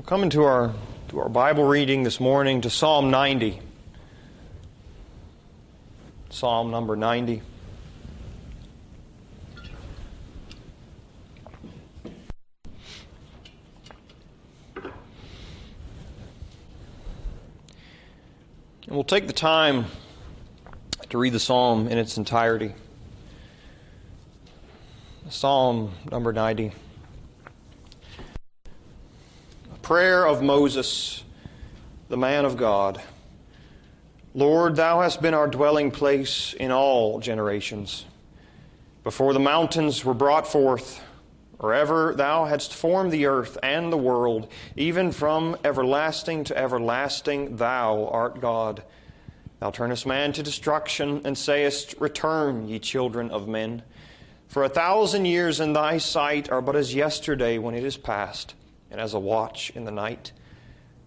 We're coming to our, to our Bible reading this morning to Psalm 90. Psalm number 90. And we'll take the time to read the psalm in its entirety. Psalm number 90. Prayer of Moses, the man of God. Lord, thou hast been our dwelling place in all generations. Before the mountains were brought forth, or ever thou hadst formed the earth and the world, even from everlasting to everlasting, thou art God. Thou turnest man to destruction, and sayest, Return, ye children of men. For a thousand years in thy sight are but as yesterday when it is past and as a watch in the night.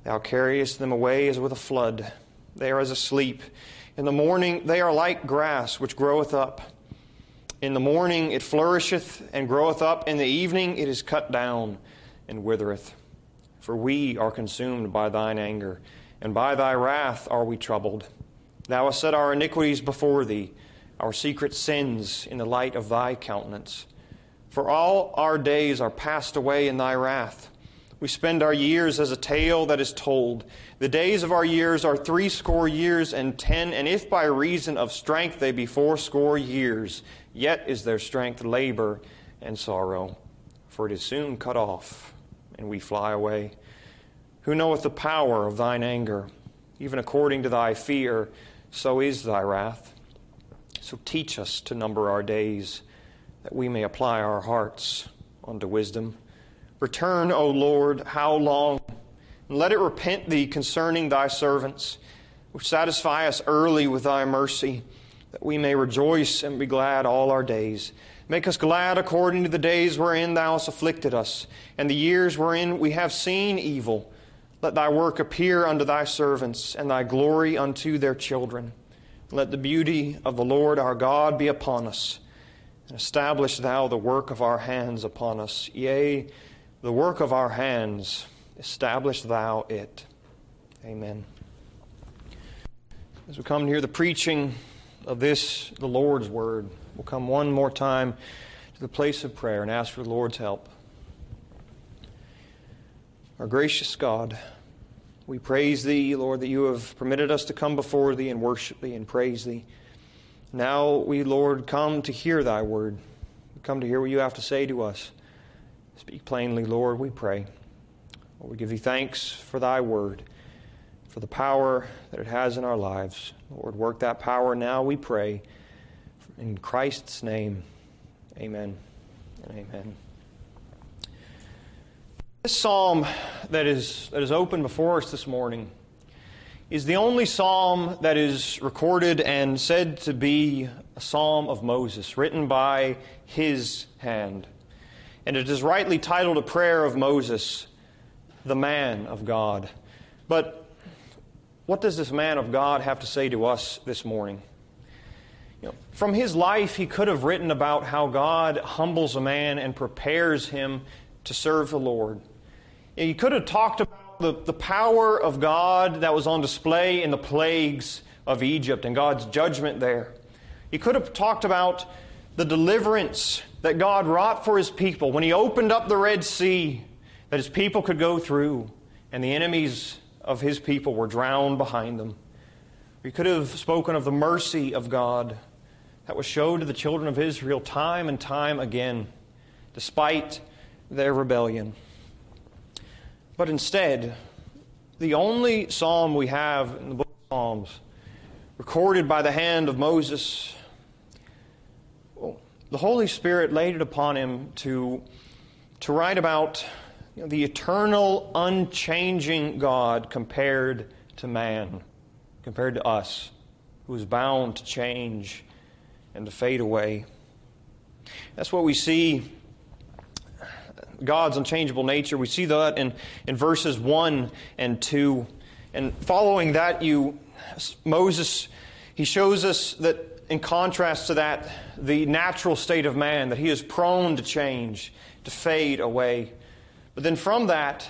Thou carriest them away as with a flood. They are as asleep. In the morning they are like grass which groweth up. In the morning it flourisheth and groweth up. In the evening it is cut down and withereth. For we are consumed by thine anger, and by thy wrath are we troubled. Thou hast set our iniquities before thee, our secret sins in the light of thy countenance. For all our days are passed away in thy wrath. We spend our years as a tale that is told. The days of our years are threescore years and ten, and if by reason of strength they be fourscore years, yet is their strength labor and sorrow. For it is soon cut off, and we fly away. Who knoweth the power of thine anger? Even according to thy fear, so is thy wrath. So teach us to number our days, that we may apply our hearts unto wisdom. Return, O Lord, how long? And let it repent thee concerning thy servants, which satisfy us early with thy mercy, that we may rejoice and be glad all our days. Make us glad according to the days wherein thou hast afflicted us, and the years wherein we have seen evil. Let thy work appear unto thy servants, and thy glory unto their children. Let the beauty of the Lord our God be upon us, and establish thou the work of our hands upon us. Yea, the work of our hands, establish thou it. Amen. As we come to hear the preaching of this, the Lord's word, we'll come one more time to the place of prayer and ask for the Lord's help. Our gracious God, we praise Thee, Lord, that you have permitted us to come before Thee and worship Thee and praise Thee. Now we, Lord, come to hear Thy word. We come to hear what you have to say to us. Speak plainly, Lord, we pray. Lord, we give thee thanks for thy word, for the power that it has in our lives. Lord, work that power now, we pray. In Christ's name, amen and amen. This psalm that is, that is open before us this morning is the only psalm that is recorded and said to be a psalm of Moses, written by his hand and it is rightly titled A Prayer of Moses, the man of God. But what does this man of God have to say to us this morning? You know, from his life, he could have written about how God humbles a man and prepares him to serve the Lord. He could have talked about the, the power of God that was on display in the plagues of Egypt and God's judgment there. He could have talked about the deliverance that God wrought for his people when he opened up the Red Sea that his people could go through, and the enemies of his people were drowned behind them. We could have spoken of the mercy of God that was showed to the children of Israel time and time again, despite their rebellion. But instead, the only psalm we have in the book of Psalms, recorded by the hand of Moses, the Holy Spirit laid it upon him to, to write about you know, the eternal, unchanging God compared to man, compared to us, who is bound to change and to fade away. That's what we see God's unchangeable nature. We see that in, in verses 1 and 2. And following that, you Moses, he shows us that in contrast to that, the natural state of man, that he is prone to change, to fade away. But then from that,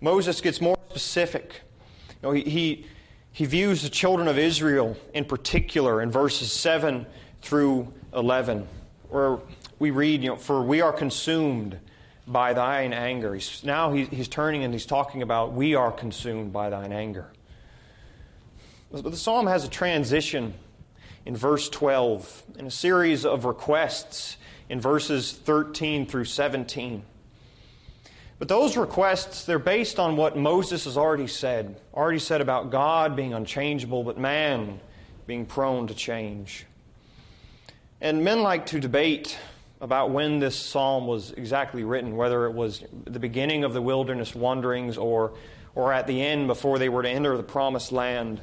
Moses gets more specific. You know, he, he, he views the children of Israel in particular in verses 7 through 11, where we read, you know, For we are consumed by thine anger. He's, now he, he's turning and he's talking about, We are consumed by thine anger. But the psalm has a transition in verse 12 and a series of requests in verses 13 through 17. But those requests, they're based on what Moses has already said. Already said about God being unchangeable, but man being prone to change. And men like to debate about when this psalm was exactly written, whether it was the beginning of the wilderness wanderings or, or at the end before they were to enter the promised land.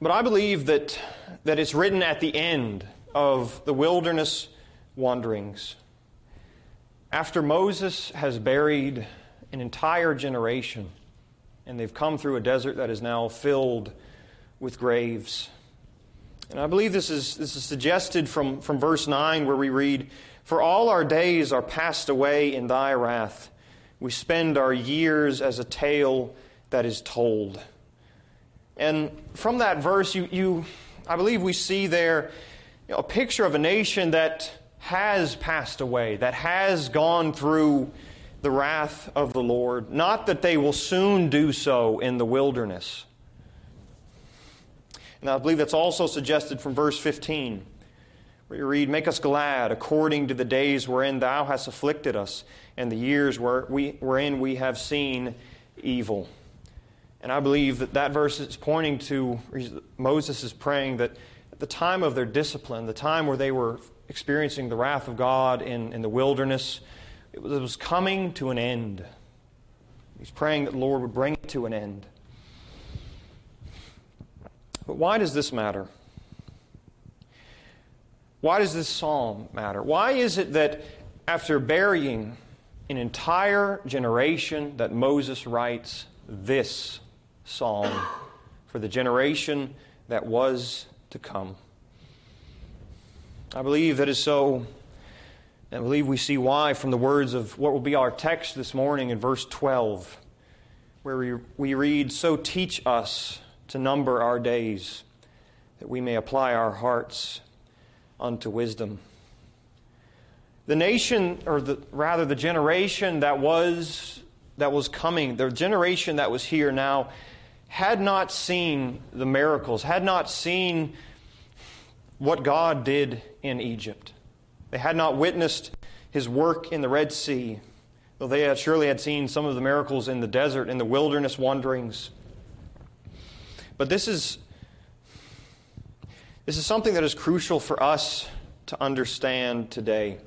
But I believe that, that it's written at the end of the wilderness wanderings. After Moses has buried an entire generation, and they've come through a desert that is now filled with graves. And I believe this is, this is suggested from, from verse 9, where we read, For all our days are passed away in thy wrath. We spend our years as a tale that is told. And from that verse, you, you I believe we see there you know, a picture of a nation that has passed away, that has gone through the wrath of the Lord. Not that they will soon do so in the wilderness. And I believe that's also suggested from verse 15, where you read, Make us glad according to the days wherein thou hast afflicted us, and the years wherein we have seen evil. And I believe that that verse is pointing to, Moses is praying that at the time of their discipline, the time where they were experiencing the wrath of God in, in the wilderness, it was, it was coming to an end. He's praying that the Lord would bring it to an end. But why does this matter? Why does this psalm matter? Why is it that after burying an entire generation that Moses writes this psalm for the generation that was to come. I believe that is so. I believe we see why from the words of what will be our text this morning in verse 12, where we, we read, So teach us to number our days, that we may apply our hearts unto wisdom. The nation, or the, rather the generation that was, that was coming, the generation that was here now, had not seen the miracles, had not seen what God did in Egypt. They had not witnessed his work in the Red Sea, though they had surely had seen some of the miracles in the desert, in the wilderness wanderings. But this is, this is something that is crucial for us to understand today.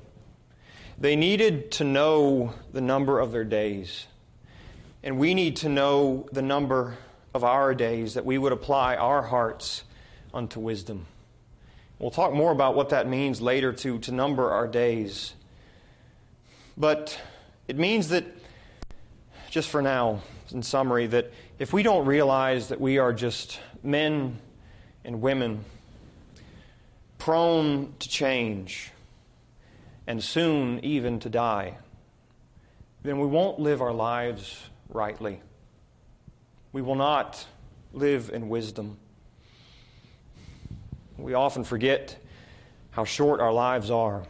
They needed to know the number of their days, and we need to know the number of our days that we would apply our hearts unto wisdom. We'll talk more about what that means later to, to number our days. But it means that, just for now, in summary, that if we don't realize that we are just men and women prone to change and soon even to die, then we won't live our lives rightly. We will not live in wisdom. We often forget how short our lives are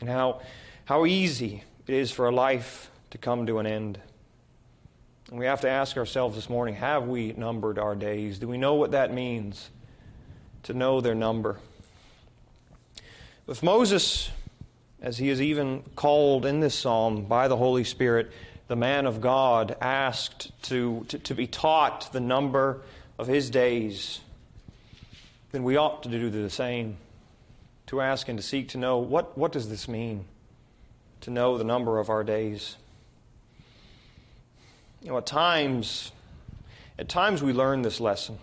and how, how easy it is for a life to come to an end. And we have to ask ourselves this morning have we numbered our days? Do we know what that means to know their number? If Moses, as he is even called in this psalm by the Holy Spirit, the man of God asked to, to, to, be taught the number of his days, then we ought to do the same, to ask and to seek to know what, what does this mean, to know the number of our days. You know, at times, at times we learn this lesson.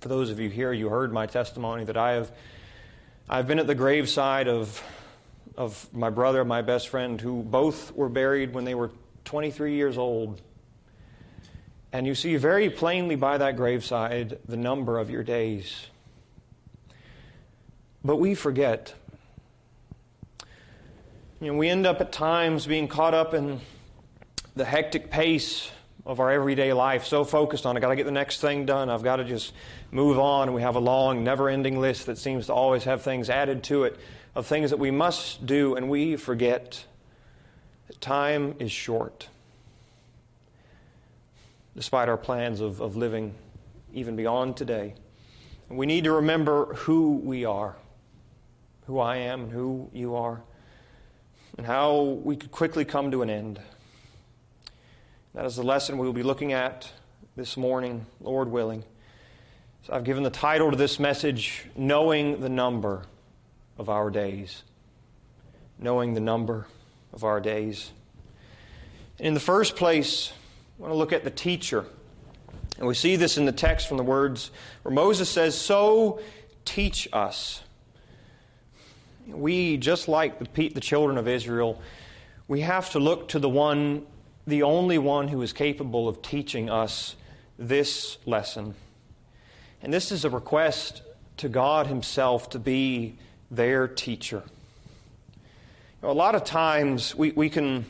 For those of you here, you heard my testimony that I have I've been at the graveside of of my brother my best friend who both were buried when they were 23 years old. And you see very plainly by that graveside the number of your days. But we forget. You know, we end up at times being caught up in the hectic pace of our everyday life, so focused on, I've got to get the next thing done. I've got to just move on. We have a long, never ending list that seems to always have things added to it of things that we must do, and we forget that time is short. Despite our plans of, of living even beyond today, we need to remember who we are, who I am, and who you are, and how we could quickly come to an end. That is the lesson we will be looking at this morning, Lord willing. So I've given the title to this message, Knowing the Number of Our Days. Knowing the Number of Our Days. In the first place, I want to look at the teacher. And we see this in the text from the words where Moses says, So teach us. We, just like the, the children of Israel, we have to look to the one the only one who is capable of teaching us this lesson. And this is a request to God Himself to be their teacher. You know, a lot of times we, we can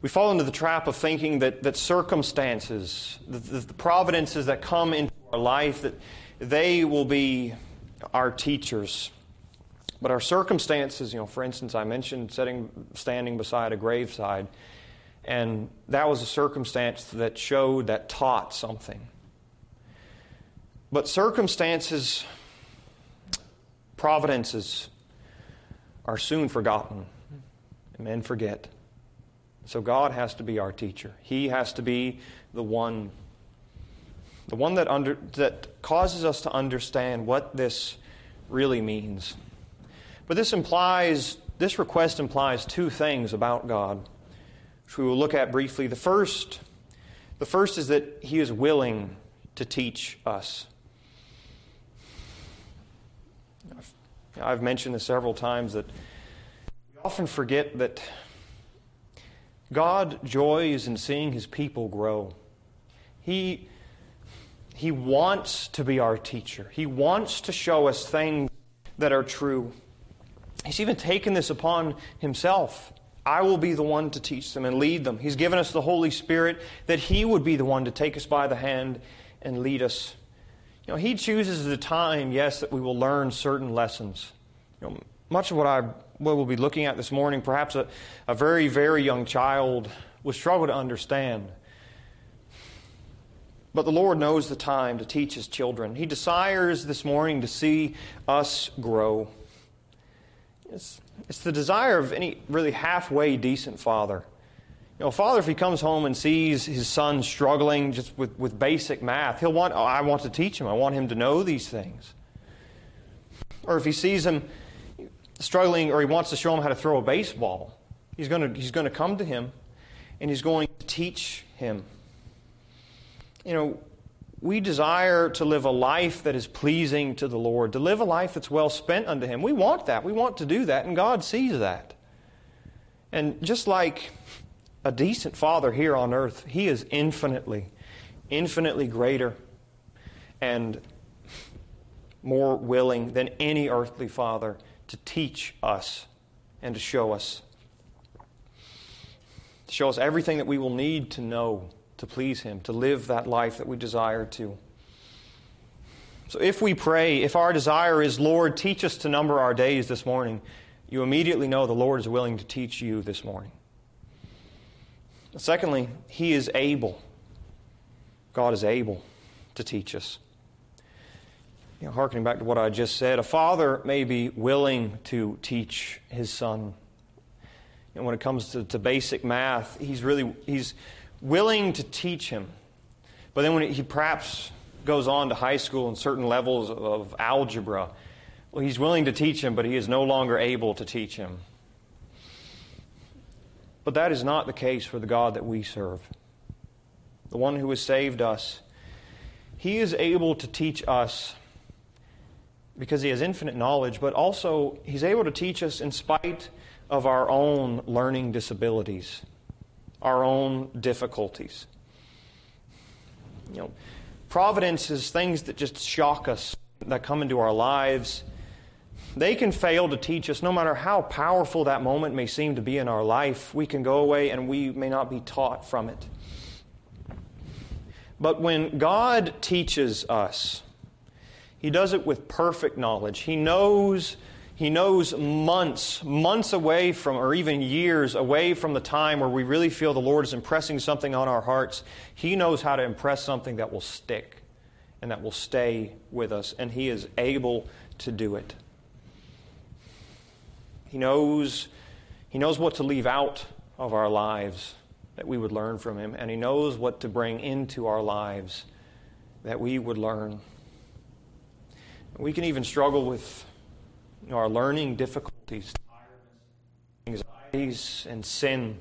we fall into the trap of thinking that, that circumstances, the, the, the providences that come into our life, that they will be our teachers. But our circumstances, you know, for instance, I mentioned sitting, standing beside a graveside. And that was a circumstance that showed, that taught something. But circumstances, providences, are soon forgotten. And men forget. So God has to be our teacher. He has to be the one, the one that, under, that causes us to understand what this really means. But this implies, this request implies two things about God which we will look at briefly. The first, the first is that he is willing to teach us. I've, mentioned this several times that we often forget that God joys in seeing his people grow. He, he wants to be our teacher. He wants to show us things that are true. He's even taken this upon himself. I will be the one to teach them and lead them. He's given us the Holy Spirit that He would be the one to take us by the hand and lead us. Know, He chooses the time, yes, that we will learn certain lessons. You know, much of what I what we'll be looking at this morning, perhaps a, a very, very young child will struggle to understand. But the Lord knows the time to teach His children. He desires this morning to see us grow. It's, it's the desire of any really halfway decent father. You know, father, if he comes home and sees his son struggling just with, with basic math, he'll want, oh, I want to teach him. I want him to know these things. Or if he sees him struggling or he wants to show him how to throw a baseball, he's going to, he's going to come to him and he's going to teach him. You know, we desire to live a life that is pleasing to the Lord, to live a life that's well spent unto Him. We want that. We want to do that, and God sees that. And just like a decent father here on earth, He is infinitely, infinitely greater and more willing than any earthly father to teach us and to show us. To show us everything that we will need to know to please Him, to live that life that we desire to. So if we pray, if our desire is, Lord, teach us to number our days this morning, you immediately know the Lord is willing to teach you this morning. Secondly, He is able. God is able to teach us. You know, harkening back to what I just said, a father may be willing to teach his son. And when it comes to, to basic math, he's really he's willing to teach him. But then when he perhaps goes on to high school and certain levels of algebra, well, he's willing to teach him, but he is no longer able to teach him. But that is not the case for the God that we serve. The one who has saved us, he is able to teach us because he has infinite knowledge, but also he's able to teach us in spite of our own learning disabilities our own difficulties. You know, providence is things that just shock us, that come into our lives. They can fail to teach us, no matter how powerful that moment may seem to be in our life, we can go away and we may not be taught from it. But when God teaches us, He does it with perfect knowledge. He knows, he knows months, months away from, or even years away from the time where we really feel the Lord is impressing something on our hearts. He knows how to impress something that will stick and that will stay with us, and He is able to do it. He knows, he knows what to leave out of our lives that we would learn from Him, and He knows what to bring into our lives that we would learn. We can even struggle with you know, our learning difficulties, anxieties, and sin.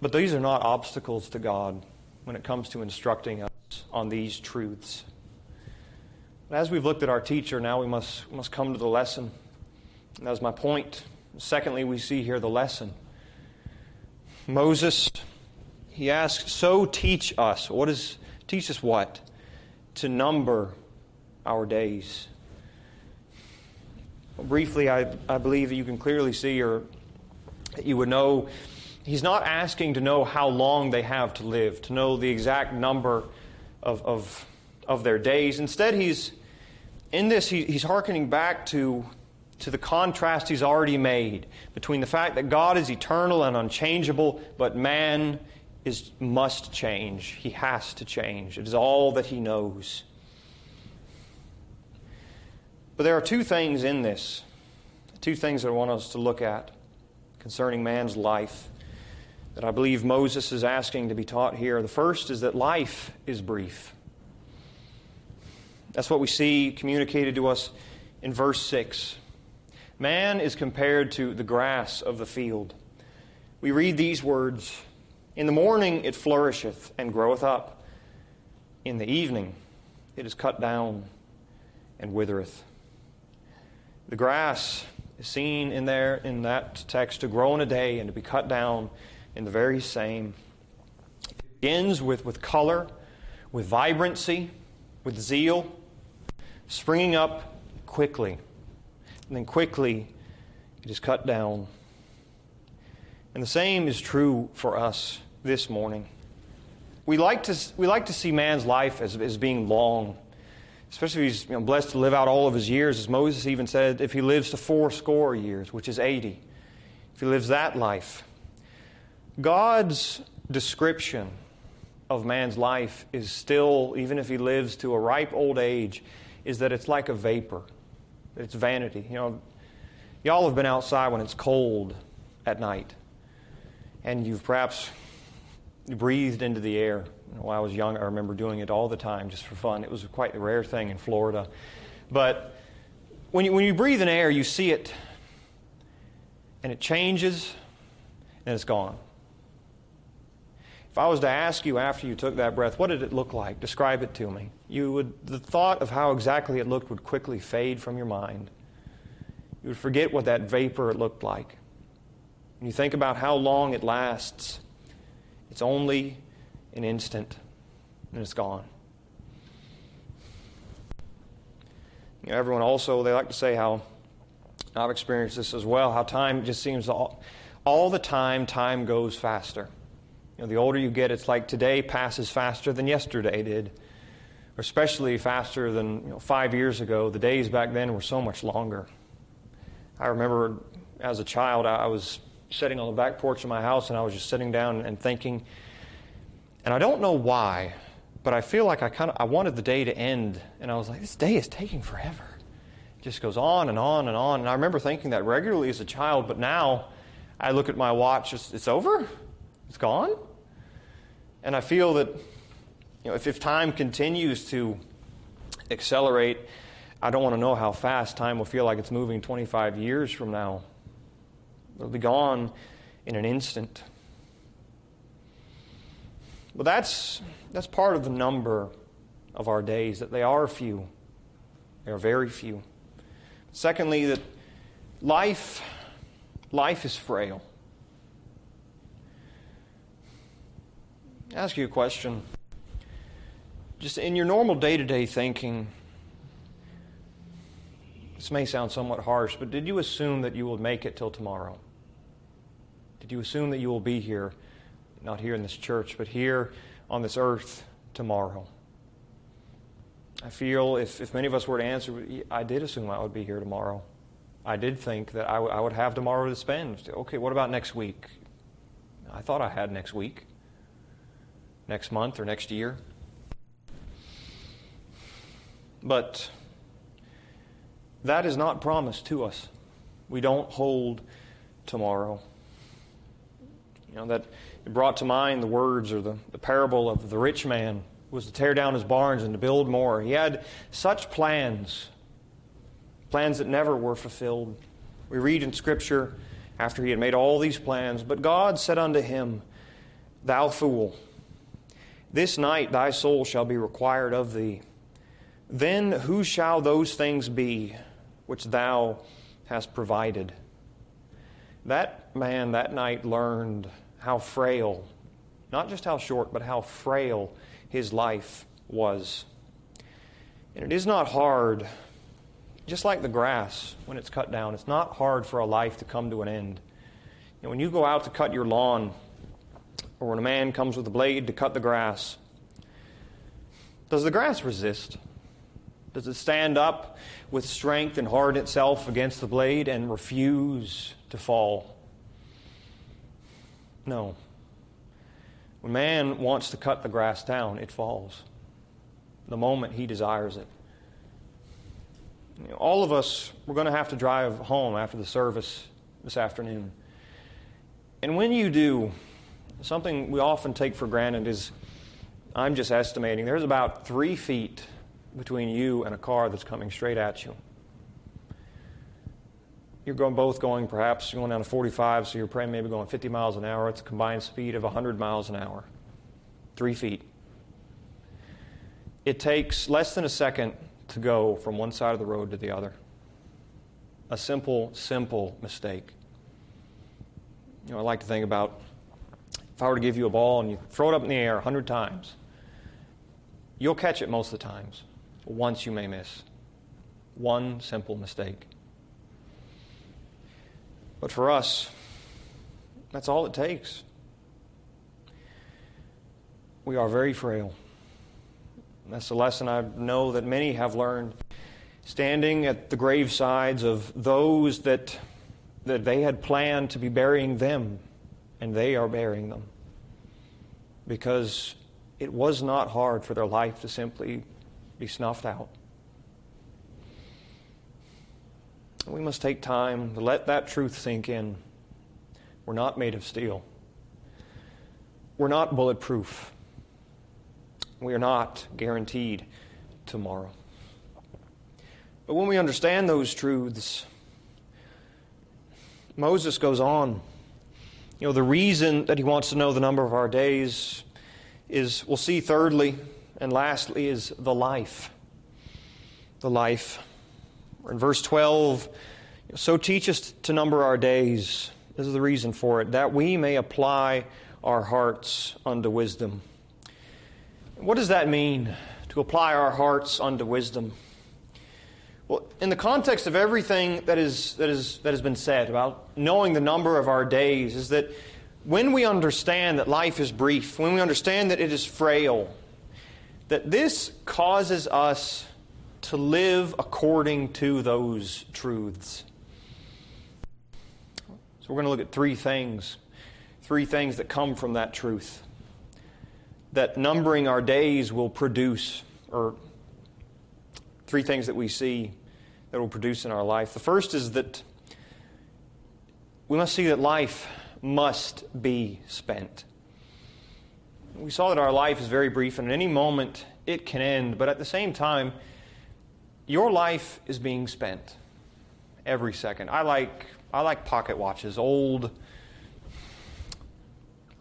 But these are not obstacles to God when it comes to instructing us on these truths. As we've looked at our teacher, now we must, must come to the lesson. That was my point. Secondly, we see here the lesson. Moses, he asks, So teach us. What is, teach us what? To number our days. Well, briefly, I, I believe that you can clearly see, or that you would know, he's not asking to know how long they have to live, to know the exact number of, of, of their days. Instead, he's, in this, he, he's hearkening back to to the contrast he's already made between the fact that God is eternal and unchangeable, but man is, must change. He has to change. It is all that he knows. But there are two things in this, two things that I want us to look at concerning man's life that I believe Moses is asking to be taught here. The first is that life is brief. That's what we see communicated to us in verse 6. Man is compared to the grass of the field. We read these words In the morning it flourisheth and groweth up, in the evening it is cut down and withereth. The grass is seen in there in that text to grow in a day and to be cut down in the very same. It begins with, with color, with vibrancy, with zeal, springing up quickly and then quickly it is cut down. And the same is true for us this morning. We like to, we like to see man's life as, as being long, especially if he's you know, blessed to live out all of his years. As Moses even said, if he lives to four score years, which is 80, if he lives that life. God's description of man's life is still, even if he lives to a ripe old age, is that it's like a vapor. It's vanity. You know, y'all have been outside when it's cold at night, and you've perhaps breathed into the air. When I was young, I remember doing it all the time just for fun. It was quite a rare thing in Florida. But when you, when you breathe in air, you see it, and it changes, and it's gone. If I was to ask you after you took that breath, what did it look like? Describe it to me. You would, the thought of how exactly it looked would quickly fade from your mind. You would forget what that vapor looked like. When you think about how long it lasts, it's only an instant and it's gone. You know, everyone also, they like to say how, I've experienced this as well, how time just seems all, all the time, time goes faster. You know, the older you get, it's like today passes faster than yesterday did, or especially faster than you know, five years ago. The days back then were so much longer. I remember as a child, I was sitting on the back porch of my house and I was just sitting down and thinking, and I don't know why, but I feel like I kind of I wanted the day to end, and I was like, this day is taking forever. It just goes on and on and on. And I remember thinking that regularly as a child, but now I look at my watch, it's, it's over. It's gone. And I feel that you know, if, if time continues to accelerate, I don't want to know how fast time will feel like it's moving 25 years from now. It'll be gone in an instant. But that's, that's part of the number of our days, that they are few. They are very few. Secondly, that life, life is frail. Ask you a question. Just in your normal day to day thinking, this may sound somewhat harsh, but did you assume that you will make it till tomorrow? Did you assume that you will be here, not here in this church, but here on this earth tomorrow? I feel if, if many of us were to answer, I did assume I would be here tomorrow. I did think that I, w- I would have tomorrow to spend. Okay, what about next week? I thought I had next week, next month, or next year. But that is not promised to us. We don't hold tomorrow. You know, that it brought to mind the words or the, the parable of the rich man was to tear down his barns and to build more. He had such plans, plans that never were fulfilled. We read in Scripture after he had made all these plans, but God said unto him, Thou fool, this night thy soul shall be required of thee. Then who shall those things be which thou hast provided? That man that night learned how frail, not just how short, but how frail his life was. And it is not hard, just like the grass when it's cut down, it's not hard for a life to come to an end. And when you go out to cut your lawn, or when a man comes with a blade to cut the grass, does the grass resist? Does it stand up with strength and harden itself against the blade and refuse to fall? No. When man wants to cut the grass down, it falls the moment he desires it. You know, all of us, we're going to have to drive home after the service this afternoon. And when you do, something we often take for granted is I'm just estimating there's about three feet between you and a car that's coming straight at you. You're going, both going perhaps you're going down to 45, so you're probably maybe going 50 miles an hour. It's a combined speed of 100 miles an hour. Three feet. It takes less than a second to go from one side of the road to the other. A simple, simple mistake. You know, I like to think about if I were to give you a ball and you throw it up in the air 100 times, you'll catch it most of the times. Once you may miss. One simple mistake. But for us, that's all it takes. We are very frail. That's the lesson I know that many have learned standing at the gravesides of those that, that they had planned to be burying them, and they are bearing them. Because it was not hard for their life to simply be snuffed out. We must take time to let that truth sink in. We're not made of steel. We're not bulletproof. We are not guaranteed tomorrow. But when we understand those truths, Moses goes on. You know, the reason that he wants to know the number of our days is, we'll see thirdly, and lastly is the life. The life. In verse 12, so teach us to number our days. This is the reason for it, that we may apply our hearts unto wisdom. What does that mean, to apply our hearts unto wisdom? Well, in the context of everything that, is, that, is, that has been said about knowing the number of our days, is that when we understand that life is brief, when we understand that it is frail, that this causes us to live according to those truths. So we're going to look at three things, three things that come from that truth. That numbering our days will produce, or three things that we see that will produce in our life. The first is that we must see that life must be spent. We saw that our life is very brief, and at any moment it can end, but at the same time, your life is being spent every second. I like, I like pocket watches, old,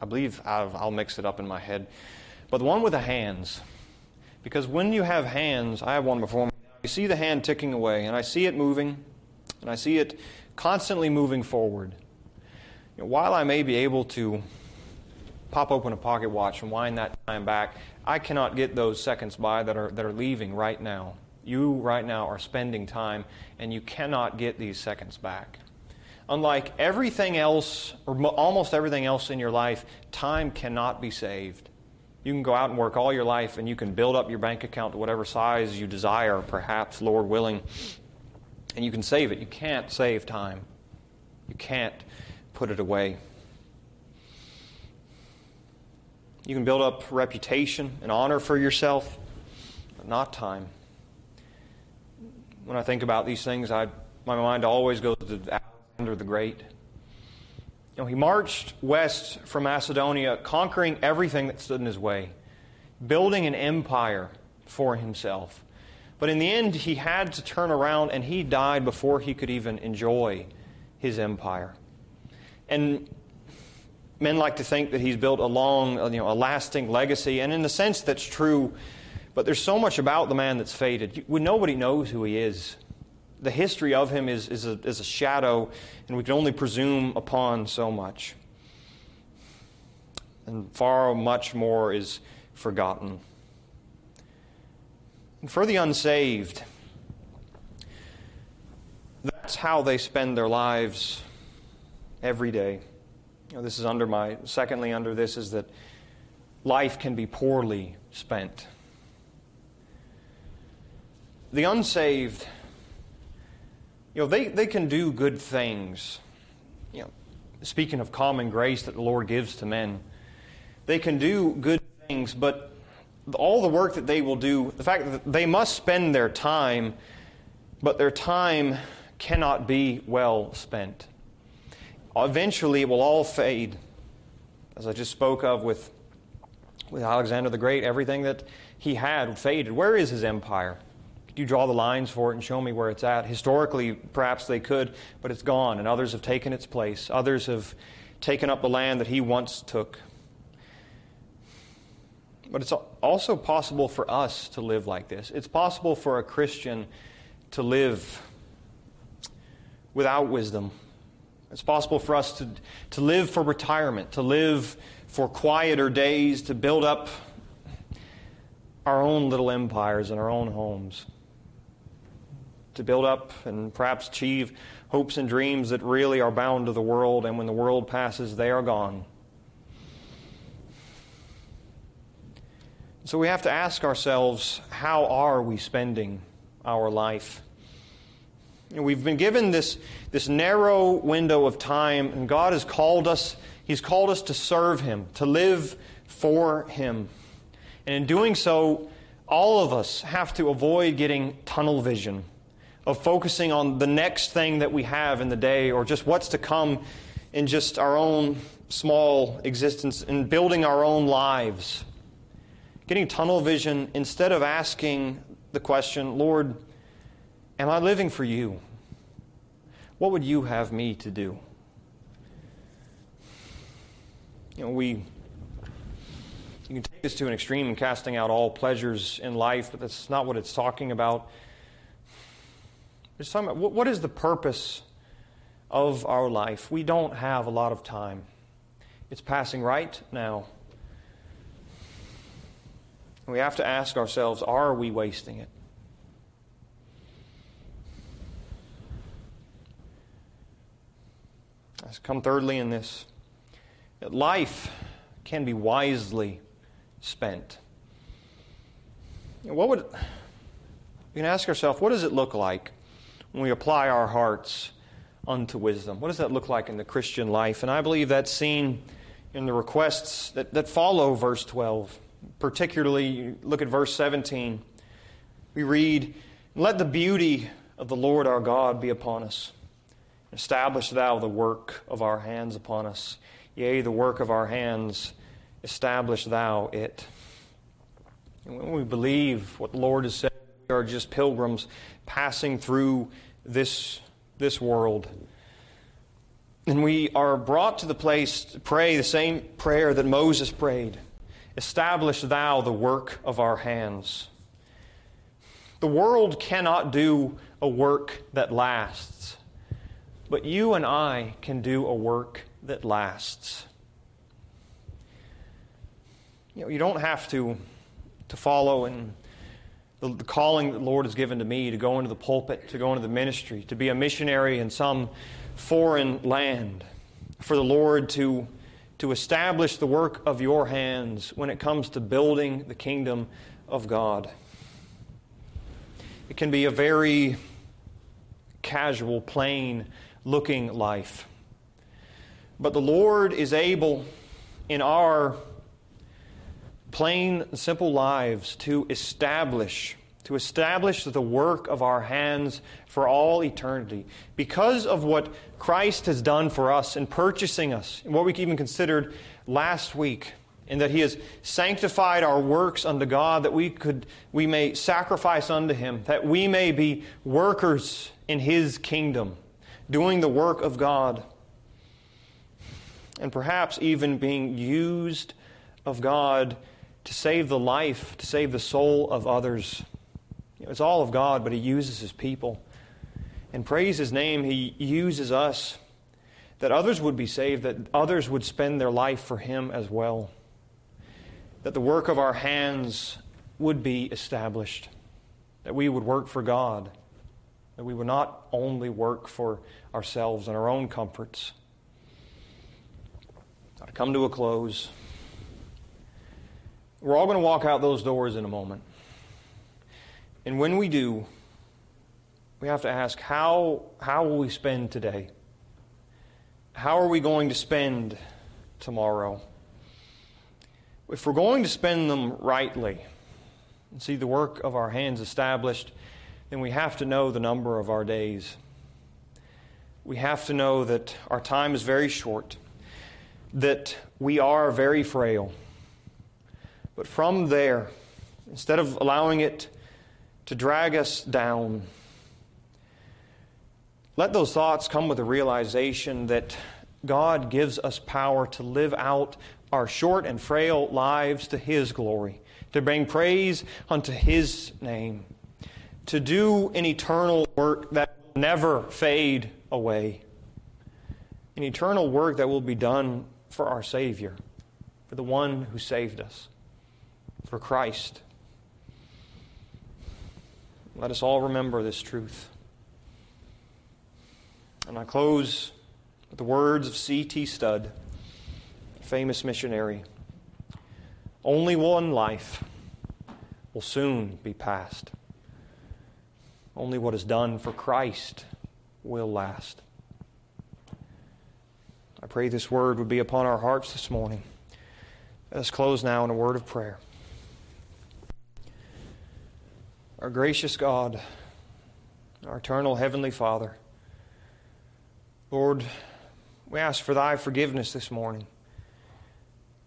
I believe I've, I'll mix it up in my head, but the one with the hands. Because when you have hands, I have one before you see the hand ticking away, and I see it moving, and I see it constantly moving forward. You know, while I may be able to pop open a pocket watch and wind that time back, I cannot get those seconds by that are, that are leaving right now. You right now are spending time, and you cannot get these seconds back. Unlike everything else, or almost everything else in your life, time cannot be saved. You can go out and work all your life, and you can build up your bank account to whatever size you desire, perhaps, Lord willing, and you can save it. You can't save time, you can't put it away. You can build up reputation and honor for yourself, but not time. When I think about these things, I, my mind always goes to Alexander the Great. You know, he marched west from Macedonia, conquering everything that stood in his way, building an empire for himself. But in the end, he had to turn around and he died before he could even enjoy his empire. And men like to think that he's built a long, you know, a lasting legacy, and in the sense that's true. But there's so much about the man that's faded. When Nobody knows who he is. The history of him is, is, a, is a shadow, and we can only presume upon so much. And far much more is forgotten. And for the unsaved, that's how they spend their lives every day. You know, this is under my, secondly, under this is that life can be poorly spent. The unsaved, you know, they, they can do good things. You know, speaking of common grace that the Lord gives to men, they can do good things, but all the work that they will do, the fact that they must spend their time, but their time cannot be well spent eventually it will all fade. As I just spoke of with, with Alexander the Great, everything that he had faded. Where is his empire? You draw the lines for it and show me where it's at? Historically, perhaps they could, but it's gone, and others have taken its place. Others have taken up the land that he once took. But it's also possible for us to live like this. It's possible for a Christian to live without wisdom it's possible for us to, to live for retirement, to live for quieter days, to build up our own little empires in our own homes, to build up and perhaps achieve hopes and dreams that really are bound to the world, and when the world passes, they are gone. So we have to ask ourselves how are we spending our life? We've been given this, this narrow window of time, and God has called us. He's called us to serve Him, to live for Him. And in doing so, all of us have to avoid getting tunnel vision of focusing on the next thing that we have in the day or just what's to come in just our own small existence and building our own lives. Getting tunnel vision instead of asking the question, Lord, Am I living for you? What would you have me to do? You know, we you can take this to an extreme in casting out all pleasures in life, but that's not what it's talking about. It's talking about what is the purpose of our life? We don't have a lot of time. It's passing right now. we have to ask ourselves are we wasting it? Let's come thirdly in this life can be wisely spent. What would we can ask ourselves, what does it look like when we apply our hearts unto wisdom? What does that look like in the Christian life? And I believe that's seen in the requests that, that follow verse 12. Particularly, look at verse 17. We read, Let the beauty of the Lord our God be upon us Establish thou the work of our hands upon us. Yea, the work of our hands, establish thou it. And when we believe what the Lord has said, we are just pilgrims passing through this, this world. And we are brought to the place to pray the same prayer that Moses prayed Establish thou the work of our hands. The world cannot do a work that lasts. But you and I can do a work that lasts. You know, you don't have to, to follow in the calling that the Lord has given to me to go into the pulpit, to go into the ministry, to be a missionary in some foreign land, for the Lord to, to establish the work of your hands when it comes to building the kingdom of God. It can be a very casual, plain looking life. But the Lord is able in our plain, simple lives to establish to establish the work of our hands for all eternity. Because of what Christ has done for us in purchasing us, and what we even considered last week, in that He has sanctified our works unto God, that we could we may sacrifice unto Him, that we may be workers in His kingdom, doing the work of God, and perhaps even being used of God to save the life, to save the soul of others. You know, it's all of God, but He uses His people. And praise His name, He uses us that others would be saved, that others would spend their life for Him as well. That the work of our hands would be established, that we would work for God, that we would not only work for ourselves and our own comforts. I come to a close. We're all going to walk out those doors in a moment. And when we do, we have to ask how, how will we spend today? How are we going to spend tomorrow? If we're going to spend them rightly and see the work of our hands established, then we have to know the number of our days. We have to know that our time is very short, that we are very frail. But from there, instead of allowing it to drag us down. Let those thoughts come with a realization that God gives us power to live out our short and frail lives to His glory, to bring praise unto His name, to do an eternal work that will never fade away, an eternal work that will be done for our Savior, for the one who saved us, for Christ. Let us all remember this truth. And I close with the words of C.T. Studd, famous missionary. Only one life will soon be past. Only what is done for Christ will last. I pray this word would be upon our hearts this morning. Let us close now in a word of prayer. Our gracious God, our eternal Heavenly Father, Lord, we ask for Thy forgiveness this morning.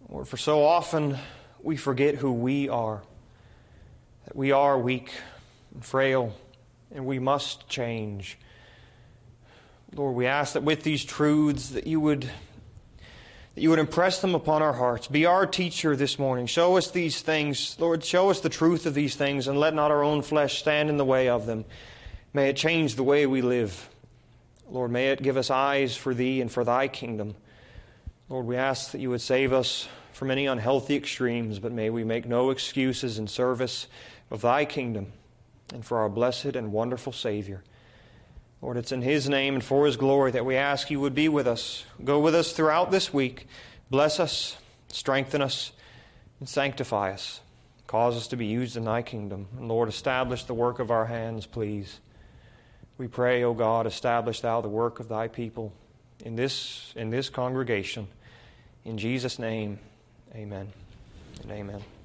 Lord, for so often we forget who we are, that we are weak and frail, and we must change. Lord, we ask that with these truths that you would that you would impress them upon our hearts. Be our teacher this morning. Show us these things. Lord, show us the truth of these things, and let not our own flesh stand in the way of them. May it change the way we live. Lord, may it give us eyes for Thee and for Thy kingdom. Lord, we ask that you would save us from any unhealthy extremes, but may we make no excuses in service of Thy kingdom and for our blessed and wonderful Savior. Lord, it's in His name and for His glory that we ask you would be with us. Go with us throughout this week. Bless us, strengthen us, and sanctify us. Cause us to be used in Thy kingdom. And Lord, establish the work of our hands, please. We pray, O God, establish Thou the work of Thy people in this, in this congregation. In Jesus' name, amen and amen.